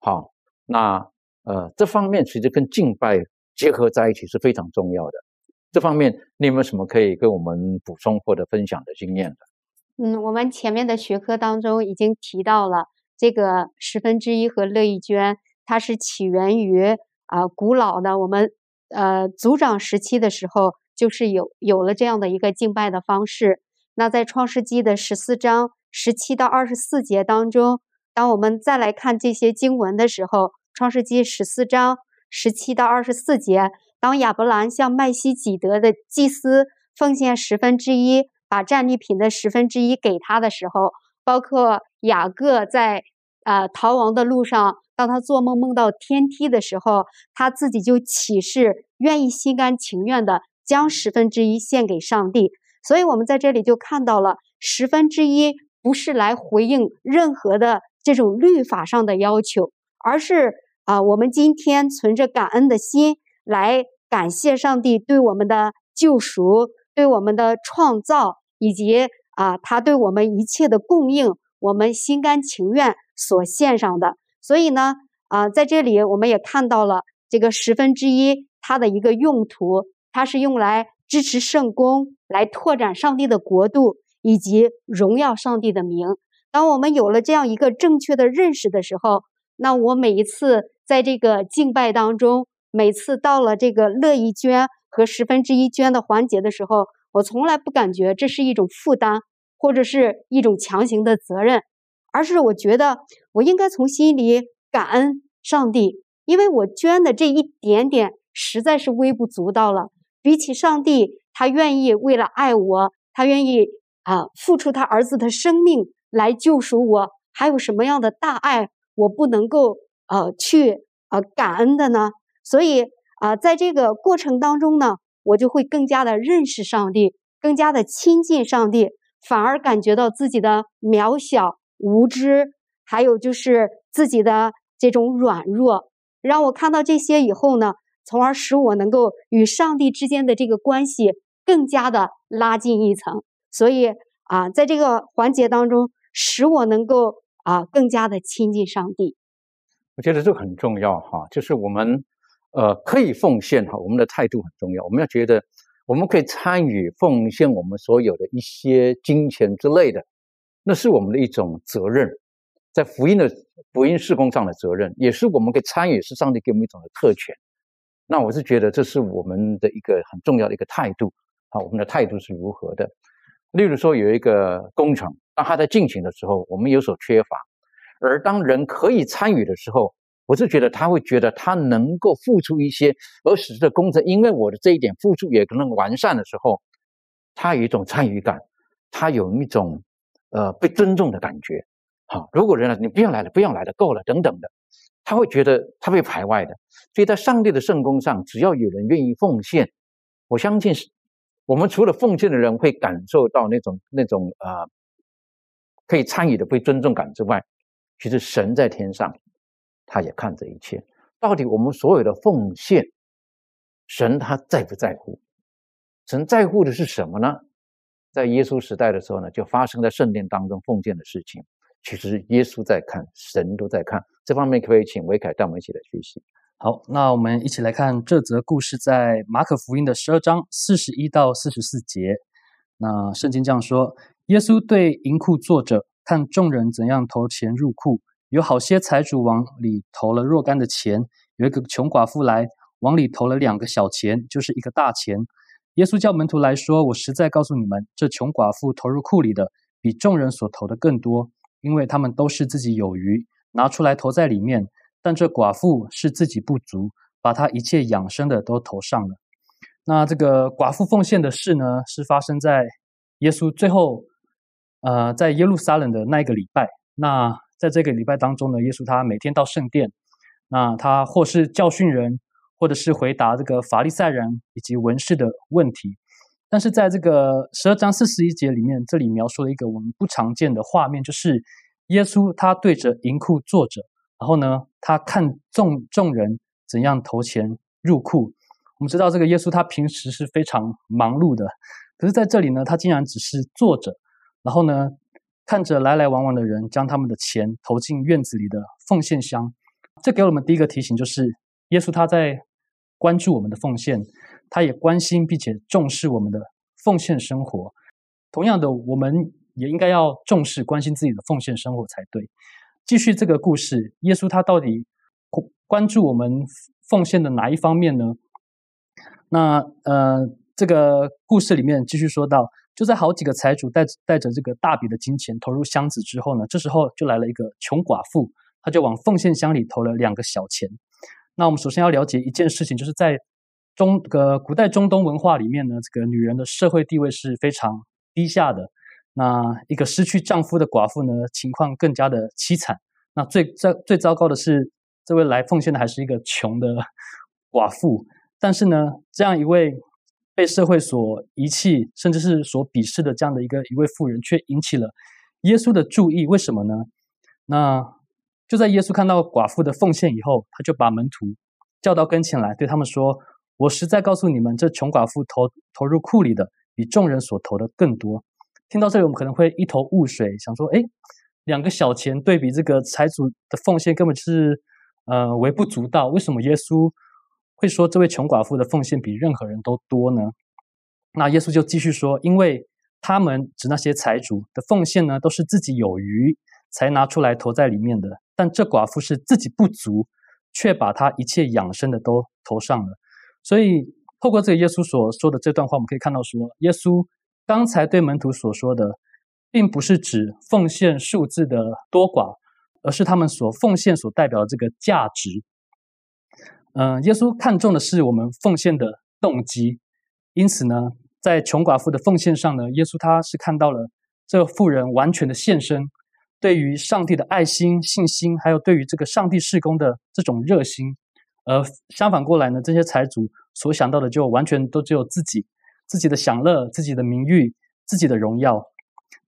好，那呃这方面其实跟敬拜结合在一起是非常重要的。这方面你有没有什么可以跟我们补充或者分享的经验的？嗯，我们前面的学科当中已经提到了这个十分之一和乐意捐，它是起源于啊古老的我们呃族长时期的时候，就是有有了这样的一个敬拜的方式。那在创世纪的十四章。十七到二十四节当中，当我们再来看这些经文的时候，《创世纪十四章十七到二十四节，当亚伯兰向麦西几德的祭司奉献十分之一，把战利品的十分之一给他的时候，包括雅各在呃逃亡的路上，当他做梦梦到天梯的时候，他自己就起誓，愿意心甘情愿的将十分之一献给上帝。所以，我们在这里就看到了十分之一。不是来回应任何的这种律法上的要求，而是啊，我们今天存着感恩的心来感谢上帝对我们的救赎、对我们的创造，以及啊，他对我们一切的供应，我们心甘情愿所献上的。所以呢，啊，在这里我们也看到了这个十分之一它的一个用途，它是用来支持圣公，来拓展上帝的国度。以及荣耀上帝的名。当我们有了这样一个正确的认识的时候，那我每一次在这个敬拜当中，每次到了这个乐意捐和十分之一捐的环节的时候，我从来不感觉这是一种负担，或者是一种强行的责任，而是我觉得我应该从心里感恩上帝，因为我捐的这一点点实在是微不足道了。比起上帝，他愿意为了爱我，他愿意。啊，付出他儿子的生命来救赎我，还有什么样的大爱我不能够呃去呃感恩的呢？所以啊，在这个过程当中呢，我就会更加的认识上帝，更加的亲近上帝，反而感觉到自己的渺小、无知，还有就是自己的这种软弱。让我看到这些以后呢，从而使我能够与上帝之间的这个关系更加的拉近一层。所以啊，在这个环节当中，使我能够啊更加的亲近上帝。我觉得这个很重要哈，就是我们呃可以奉献哈，我们的态度很重要。我们要觉得我们可以参与奉献我们所有的一些金钱之类的，那是我们的一种责任，在福音的福音事工上的责任，也是我们可以参与，是上帝给我们一种的特权。那我是觉得这是我们的一个很重要的一个态度啊，我们的态度是如何的？例如说有一个工程，当它在进行的时候，我们有所缺乏。而当人可以参与的时候，我是觉得他会觉得他能够付出一些，而使这工程因为我的这一点付出也可能完善的时候，他有一种参与感，他有一种呃被尊重的感觉。好，如果人呢，你不要来了，不要来了，够了，等等的，他会觉得他被排外的。所以在上帝的圣功上，只要有人愿意奉献，我相信是我们除了奉献的人会感受到那种那种呃可以参与的被尊重感之外。其实神在天上，他也看这一切。到底我们所有的奉献，神他在不在乎？神在乎的是什么呢？在耶稣时代的时候呢，就发生在圣殿当中奉献的事情。其实耶稣在看，神都在看。这方面可不可以请维凯带我们一起来学习？好，那我们一起来看这则故事，在马可福音的十二章四十一到四十四节。那圣经这样说：耶稣对银库坐着。看众人怎样投钱入库，有好些财主往里投了若干的钱，有一个穷寡妇来往里投了两个小钱，就是一个大钱。耶稣叫门徒来说：“我实在告诉你们，这穷寡妇投入库里的比众人所投的更多，因为他们都是自己有余，拿出来投在里面；但这寡妇是自己不足，把她一切养生的都投上了。”那这个寡妇奉献的事呢，是发生在耶稣最后。呃，在耶路撒冷的那一个礼拜，那在这个礼拜当中呢，耶稣他每天到圣殿，那他或是教训人，或者是回答这个法利赛人以及文士的问题。但是在这个十二章四十一节里面，这里描述了一个我们不常见的画面，就是耶稣他对着银库坐着，然后呢，他看众众人怎样投钱入库。我们知道这个耶稣他平时是非常忙碌的，可是在这里呢，他竟然只是坐着。然后呢，看着来来往往的人将他们的钱投进院子里的奉献箱，这给我们第一个提醒，就是耶稣他在关注我们的奉献，他也关心并且重视我们的奉献生活。同样的，我们也应该要重视关心自己的奉献生活才对。继续这个故事，耶稣他到底关注我们奉献的哪一方面呢？那呃，这个故事里面继续说到。就在好几个财主带带着这个大笔的金钱投入箱子之后呢，这时候就来了一个穷寡妇，她就往奉献箱里投了两个小钱。那我们首先要了解一件事情，就是在中呃古代中东文化里面呢，这个女人的社会地位是非常低下的。那一个失去丈夫的寡妇呢，情况更加的凄惨。那最最最糟糕的是，这位来奉献的还是一个穷的 寡妇。但是呢，这样一位。被社会所遗弃，甚至是所鄙视的这样的一个一位妇人，却引起了耶稣的注意。为什么呢？那就在耶稣看到寡妇的奉献以后，他就把门徒叫到跟前来，对他们说：“我实在告诉你们，这穷寡妇投投入库里的，比众人所投的更多。”听到这里，我们可能会一头雾水，想说：“哎，两个小钱对比这个财主的奉献，根本是呃微不足道。为什么耶稣？”会说这位穷寡妇的奉献比任何人都多呢？那耶稣就继续说，因为他们指那些财主的奉献呢，都是自己有余才拿出来投在里面的，但这寡妇是自己不足，却把她一切养生的都投上了。所以透过这个耶稣所说的这段话，我们可以看到说，耶稣刚才对门徒所说的，并不是指奉献数字的多寡，而是他们所奉献所代表的这个价值。嗯，耶稣看重的是我们奉献的动机，因此呢，在穷寡妇的奉献上呢，耶稣他是看到了这妇人完全的献身，对于上帝的爱心、信心，还有对于这个上帝事工的这种热心，而相反过来呢，这些财主所想到的就完全都只有自己、自己的享乐、自己的名誉、自己的荣耀。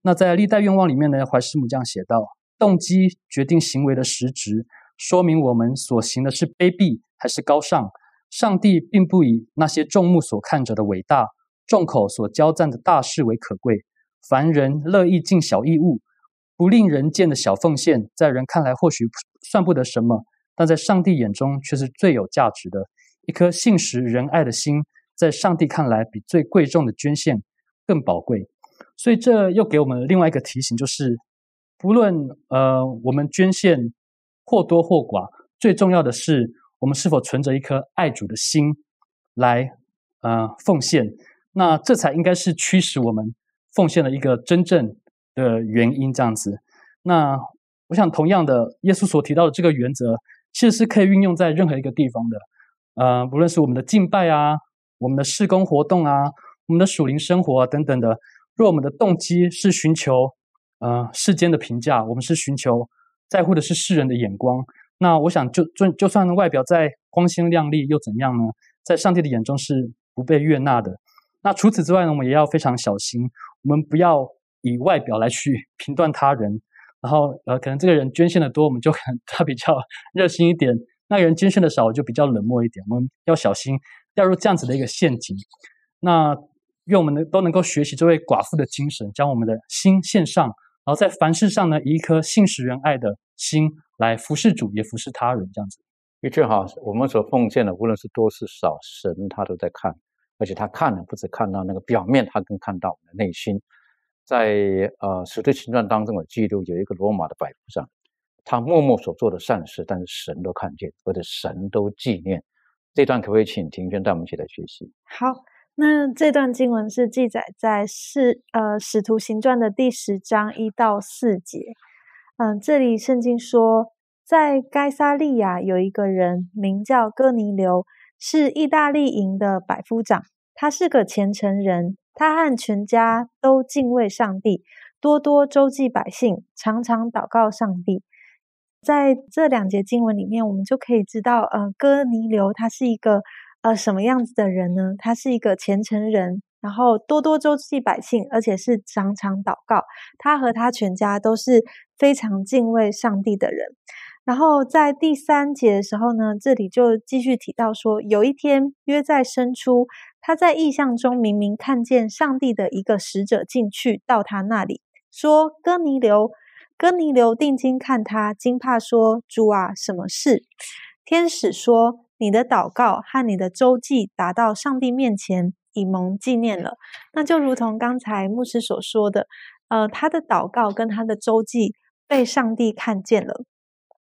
那在历代愿望里面呢，怀师母这样写道：动机决定行为的实质，说明我们所行的是卑鄙还是高尚。上帝并不以那些众目所看着的伟大、众口所交赞的大事为可贵。凡人乐意尽小义务，不令人见的小奉献，在人看来或许算不得什么，但在上帝眼中却是最有价值的。一颗信实仁爱的心，在上帝看来比最贵重的捐献更宝贵。所以这又给我们另外一个提醒，就是不论呃我们捐献或多或寡，最重要的是我们是否存着一颗爱主的心来呃奉献。那这才应该是驱使我们。奉献的一个真正的原因，这样子。那我想，同样的，耶稣所提到的这个原则，其实是可以运用在任何一个地方的。呃，不论是我们的敬拜啊，我们的事工活动啊，我们的属灵生活啊等等的。若我们的动机是寻求呃世间的评价，我们是寻求在乎的是世人的眼光，那我想，就就就算外表再光鲜亮丽又怎样呢？在上帝的眼中是不被悦纳的。那除此之外呢，我们也要非常小心。我们不要以外表来去 评断他人，然后呃，可能这个人捐献的多，我们就可能 他比较 热心一点；那个人捐献的少，就比较冷漠一点。我们要小心掉入这样子的一个陷阱。那愿我们能都能够学习这位寡妇的精神，将我们的心献上，然后在凡事上呢，以一颗信实仁爱的心来服侍主，也服侍他人。这样子，的确哈，我们所奉献的，无论是多是少，神他都在看。而且他看了，不止看到那个表面，他更看到我们的内心。在呃《使徒行传》当中的记录，有一个罗马的百夫长，他默默所做的善事，但是神都看见，或者神都纪念。这段可不可以请庭轩带我们一起来学习？好，那这段经文是记载在使呃《使徒行传》的第十章一到四节。嗯，这里圣经说，在该撒利亚有一个人名叫哥尼流。是意大利营的百夫长，他是个虔诚人，他和全家都敬畏上帝，多多周济百姓，常常祷告上帝。在这两节经文里面，我们就可以知道，呃，哥尼流他是一个呃什么样子的人呢？他是一个虔诚人，然后多多周济百姓，而且是常常祷告。他和他全家都是非常敬畏上帝的人。然后在第三节的时候呢，这里就继续提到说，有一天约在生出，他在意象中明明看见上帝的一个使者进去到他那里，说：“哥尼流，哥尼流，定睛看他，惊怕说：主啊，什么事？”天使说：“你的祷告和你的周记达到上帝面前，以蒙纪念了。”那就如同刚才牧师所说的，呃，他的祷告跟他的周记被上帝看见了。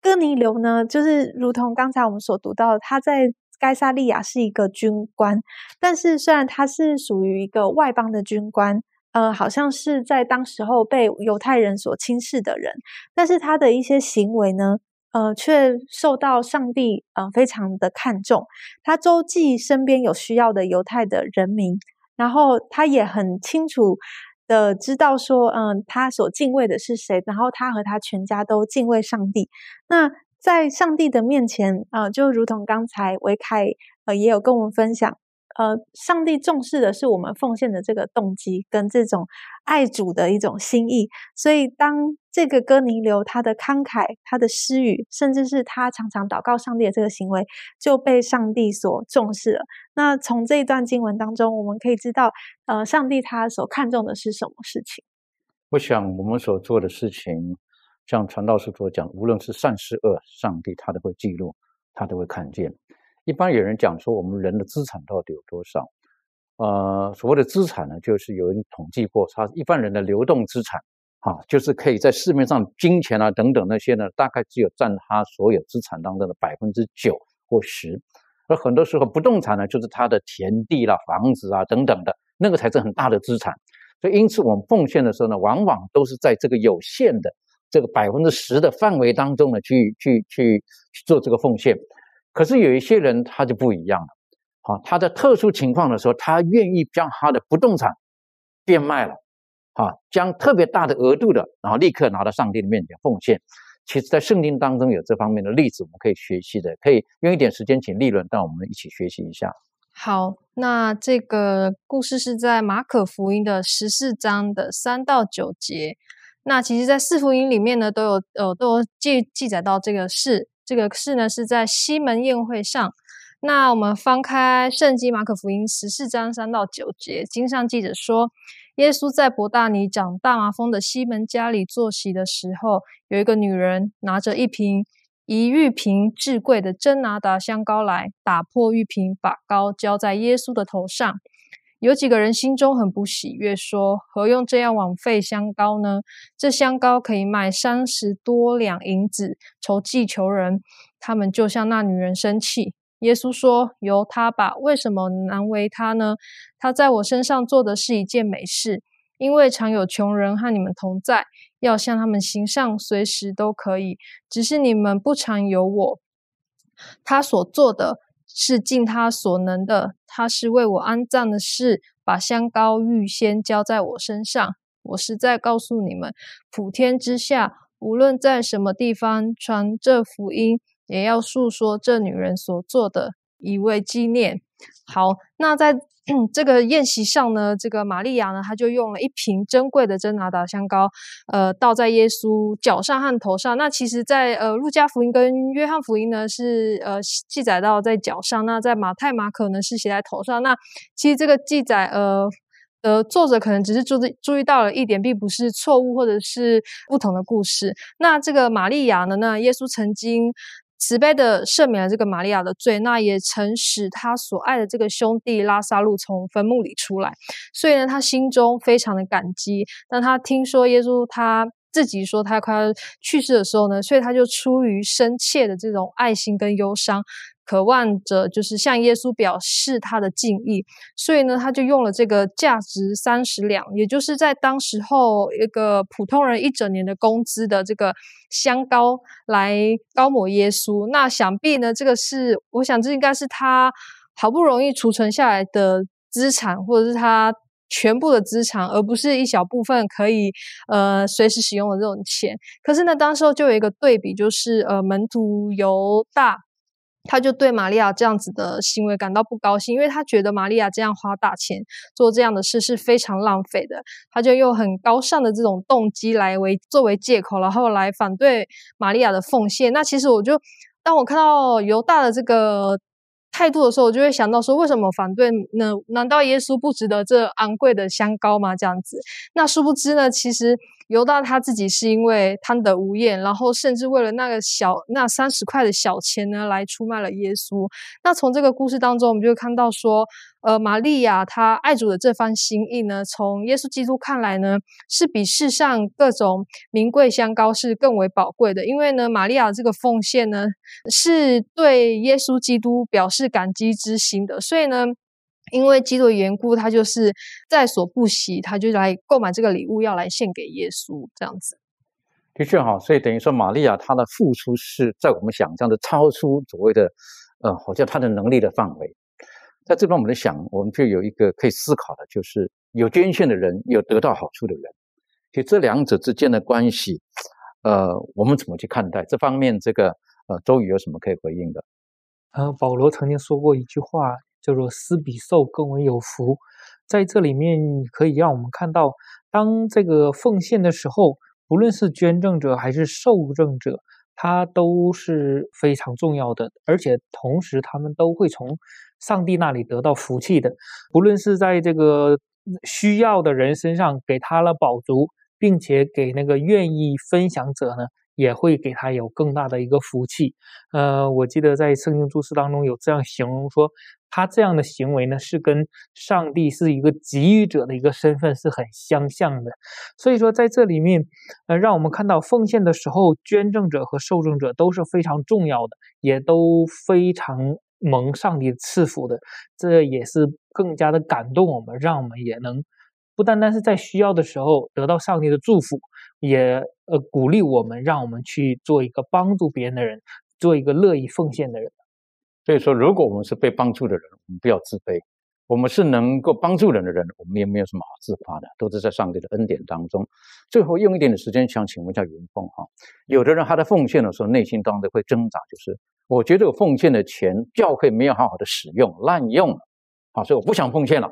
哥尼流呢，就是如同刚才我们所读到，他在该萨利亚是一个军官，但是虽然他是属于一个外邦的军官，呃，好像是在当时候被犹太人所轻视的人，但是他的一些行为呢，呃，却受到上帝呃非常的看重。他周记身边有需要的犹太的人民，然后他也很清楚。的知道说，嗯，他所敬畏的是谁，然后他和他全家都敬畏上帝。那在上帝的面前，啊，就如同刚才维凯呃也有跟我们分享。呃，上帝重视的是我们奉献的这个动机跟这种爱主的一种心意，所以当这个哥尼流他的慷慨、他的施予，甚至是他常常祷告上帝的这个行为，就被上帝所重视了。那从这一段经文当中，我们可以知道，呃，上帝他所看重的是什么事情？我想我们所做的事情，像传道士所讲，无论是善是恶，上帝他都会记录，他都会看见。一般有人讲说，我们人的资产到底有多少？呃，所谓的资产呢，就是有人统计过，他一般人的流动资产，啊，就是可以在市面上金钱啊等等那些呢，大概只有占他所有资产当中的百分之九或十。而很多时候，不动产呢，就是他的田地啦、房子啊等等的，那个才是很大的资产。所以，因此我们奉献的时候呢，往往都是在这个有限的这个百分之十的范围当中呢，去去去去做这个奉献。可是有一些人他就不一样了，好，他在特殊情况的时候，他愿意将他的不动产变卖了，啊，将特别大的额度的，然后立刻拿到上帝的面前奉献。其实在圣经当中有这方面的例子，我们可以学习的。可以用一点时间请立论，让我们一起学习一下。好，那这个故事是在马可福音的十四章的三到九节。那其实，在四福音里面呢，都有呃都有记记载到这个事。这个事呢是在西门宴会上。那我们翻开圣经马可福音十四章三到九节，经上记着说，耶稣在伯大尼长大麻风的西门家里坐席的时候，有一个女人拿着一瓶。一玉瓶至贵的真拿达香膏来，打破玉瓶，把膏浇在耶稣的头上。有几个人心中很不喜悦，说：“何用这样枉费香膏呢？这香膏可以卖三十多两银子，筹济求人。”他们就向那女人生气。耶稣说：“由他吧，为什么难为他呢？他在我身上做的是一件美事，因为常有穷人和你们同在。”要向他们行善，随时都可以，只是你们不常有我。他所做的是尽他所能的，他是为我安葬的事，把香膏预先浇在我身上。我实在告诉你们，普天之下，无论在什么地方传这福音，也要诉说这女人所做的，以为纪念。好，那在。这个宴席上呢，这个玛利亚呢，她就用了一瓶珍贵的真拿达香膏，呃，倒在耶稣脚上和头上。那其实，在呃路加福音跟约翰福音呢，是呃记载到在脚上；那在马太、马可呢，是写在头上。那其实这个记载，呃呃，作者可能只是注注意到了一点，并不是错误或者是不同的故事。那这个玛利亚呢，那耶稣曾经。慈悲的赦免了这个玛利亚的罪，那也曾使他所爱的这个兄弟拉萨路从坟墓里出来，所以呢，他心中非常的感激。当他听说耶稣他自己说他快要去世的时候呢，所以他就出于深切的这种爱心跟忧伤。渴望着就是向耶稣表示他的敬意，所以呢，他就用了这个价值三十两，也就是在当时候一个普通人一整年的工资的这个香膏来膏抹耶稣。那想必呢，这个是我想这应该是他好不容易储存下来的资产，或者是他全部的资产，而不是一小部分可以呃随时使用的这种钱。可是呢，当时候就有一个对比，就是呃门徒犹大。他就对玛利亚这样子的行为感到不高兴，因为他觉得玛利亚这样花大钱做这样的事是非常浪费的。他就用很高尚的这种动机来为作为借口，然后来反对玛利亚的奉献。那其实我就当我看到犹大的这个态度的时候，我就会想到说，为什么反对呢？难道耶稣不值得这昂贵的香膏吗？这样子，那殊不知呢，其实。犹大他自己是因为贪得无厌，然后甚至为了那个小那三十块的小钱呢，来出卖了耶稣。那从这个故事当中，我们就看到说，呃，玛利亚她爱主的这番心意呢，从耶稣基督看来呢，是比世上各种名贵香膏是更为宝贵的。因为呢，玛利亚这个奉献呢，是对耶稣基督表示感激之心的，所以呢。因为基督的缘故，他就是在所不惜，他就来购买这个礼物，要来献给耶稣，这样子。的确哈，所以等于说，玛利亚她的付出是在我们想象的超出所谓的，呃，好像她的能力的范围。在这边，我们想，我们就有一个可以思考的，就是有捐献的人，有得到好处的人，其实这两者之间的关系，呃，我们怎么去看待这方面？这个呃，周瑜有什么可以回应的？呃，保罗曾经说过一句话。叫做施比受更为有福，在这里面可以让我们看到，当这个奉献的时候，不论是捐赠者还是受赠者，他都是非常重要的，而且同时他们都会从上帝那里得到福气的。不论是在这个需要的人身上给他了饱足，并且给那个愿意分享者呢。也会给他有更大的一个福气。呃，我记得在圣经注释当中有这样形容说，他这样的行为呢，是跟上帝是一个给予者的一个身份是很相像的。所以说，在这里面，呃，让我们看到奉献的时候，捐赠者和受赠者都是非常重要的，也都非常蒙上帝赐福的。这也是更加的感动我们，让我们也能不单单是在需要的时候得到上帝的祝福。也呃鼓励我们，让我们去做一个帮助别人的人，做一个乐意奉献的人。所以说，如果我们是被帮助的人，我们不要自卑，我们是能够帮助人的人，我们也没有什么好自夸的，都是在上帝的恩典当中。最后用一点的时间，想请问一下云凤哈，有的人他在奉献的时候，内心当中会挣扎，就是我觉得我奉献的钱教会没有好好的使用，滥用了，好，所以我不想奉献了。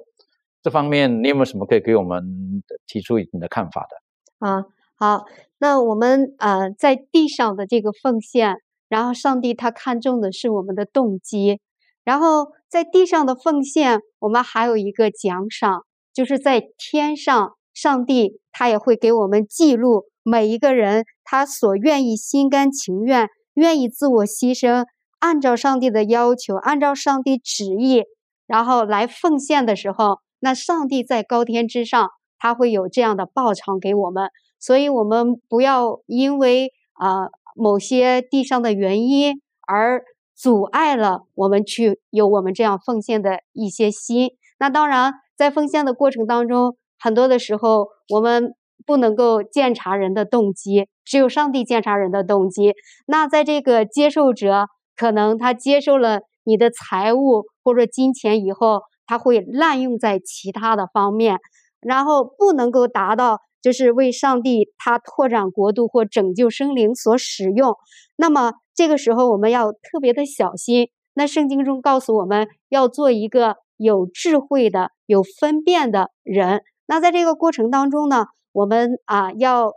这方面你有没有什么可以给我们提出你的看法的？啊，好，那我们呃在地上的这个奉献，然后上帝他看重的是我们的动机，然后在地上的奉献，我们还有一个奖赏，就是在天上，上帝他也会给我们记录每一个人他所愿意心甘情愿、愿意自我牺牲，按照上帝的要求，按照上帝旨意，然后来奉献的时候。那上帝在高天之上，他会有这样的报偿给我们，所以我们不要因为啊某些地上的原因而阻碍了我们去有我们这样奉献的一些心。那当然，在奉献的过程当中，很多的时候我们不能够鉴察人的动机，只有上帝鉴察人的动机。那在这个接受者可能他接受了你的财物或者金钱以后。他会滥用在其他的方面，然后不能够达到就是为上帝他拓展国度或拯救生灵所使用。那么这个时候我们要特别的小心。那圣经中告诉我们要做一个有智慧的、有分辨的人。那在这个过程当中呢，我们啊要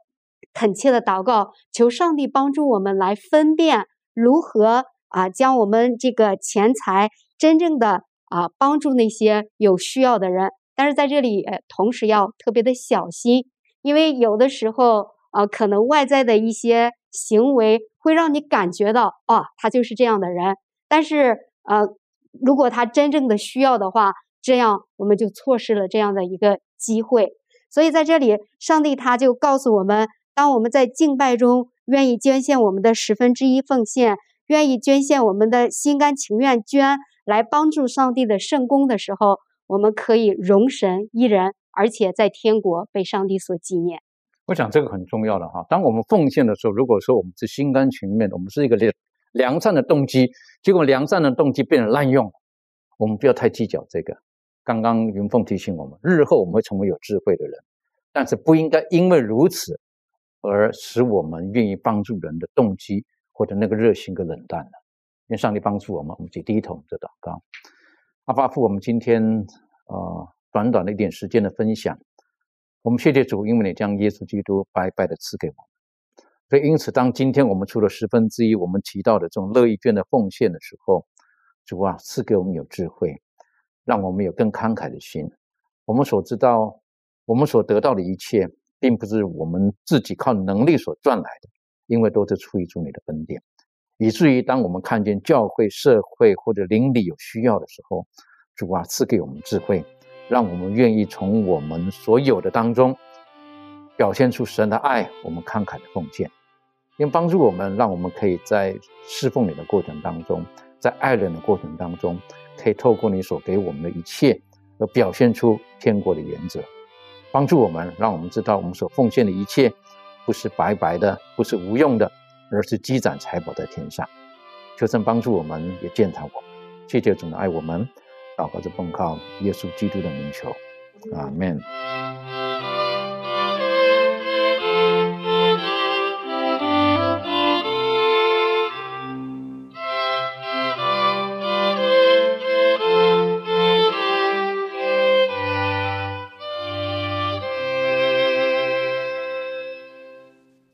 恳切的祷告，求上帝帮助我们来分辨如何啊将我们这个钱财真正的。啊，帮助那些有需要的人，但是在这里，同时要特别的小心，因为有的时候，啊，可能外在的一些行为会让你感觉到，啊，他就是这样的人。但是，呃，如果他真正的需要的话，这样我们就错失了这样的一个机会。所以在这里，上帝他就告诉我们，当我们在敬拜中愿意捐献我们的十分之一奉献，愿意捐献我们的心甘情愿捐。来帮助上帝的圣功的时候，我们可以容神一人，而且在天国被上帝所纪念。我想这个很重要的哈。当我们奉献的时候，如果说我们是心甘情愿的，我们是一个良良善的动机，结果良善的动机变成滥用，我们不要太计较这个。刚刚云凤提醒我们，日后我们会成为有智慧的人，但是不应该因为如此而使我们愿意帮助人的动机或者那个热心给冷淡了。愿上帝帮助我们，我们就低头做祷告。阿爸父，我们今天呃短短的一点时间的分享，我们谢谢主，因为你将耶稣基督白白的赐给我们。所以因此，当今天我们出了十分之一，我们提到的这种乐意捐的奉献的时候，主啊，赐给我们有智慧，让我们有更慷慨的心。我们所知道，我们所得到的一切，并不是我们自己靠能力所赚来的，因为都是出于主你的恩典。以至于当我们看见教会、社会或者邻里有需要的时候，主啊，赐给我们智慧，让我们愿意从我们所有的当中表现出神的爱，我们慷慨的奉献，并帮助我们，让我们可以在侍奉你的过程当中，在爱人的过程当中，可以透过你所给我们的一切，而表现出天国的原则，帮助我们，让我们知道我们所奉献的一切不是白白的，不是无用的。而是积攒财宝在天上，求神帮助我们，也践踏我们。谢谢主的爱我们，祷告着奉靠耶稣基督的名求，阿门。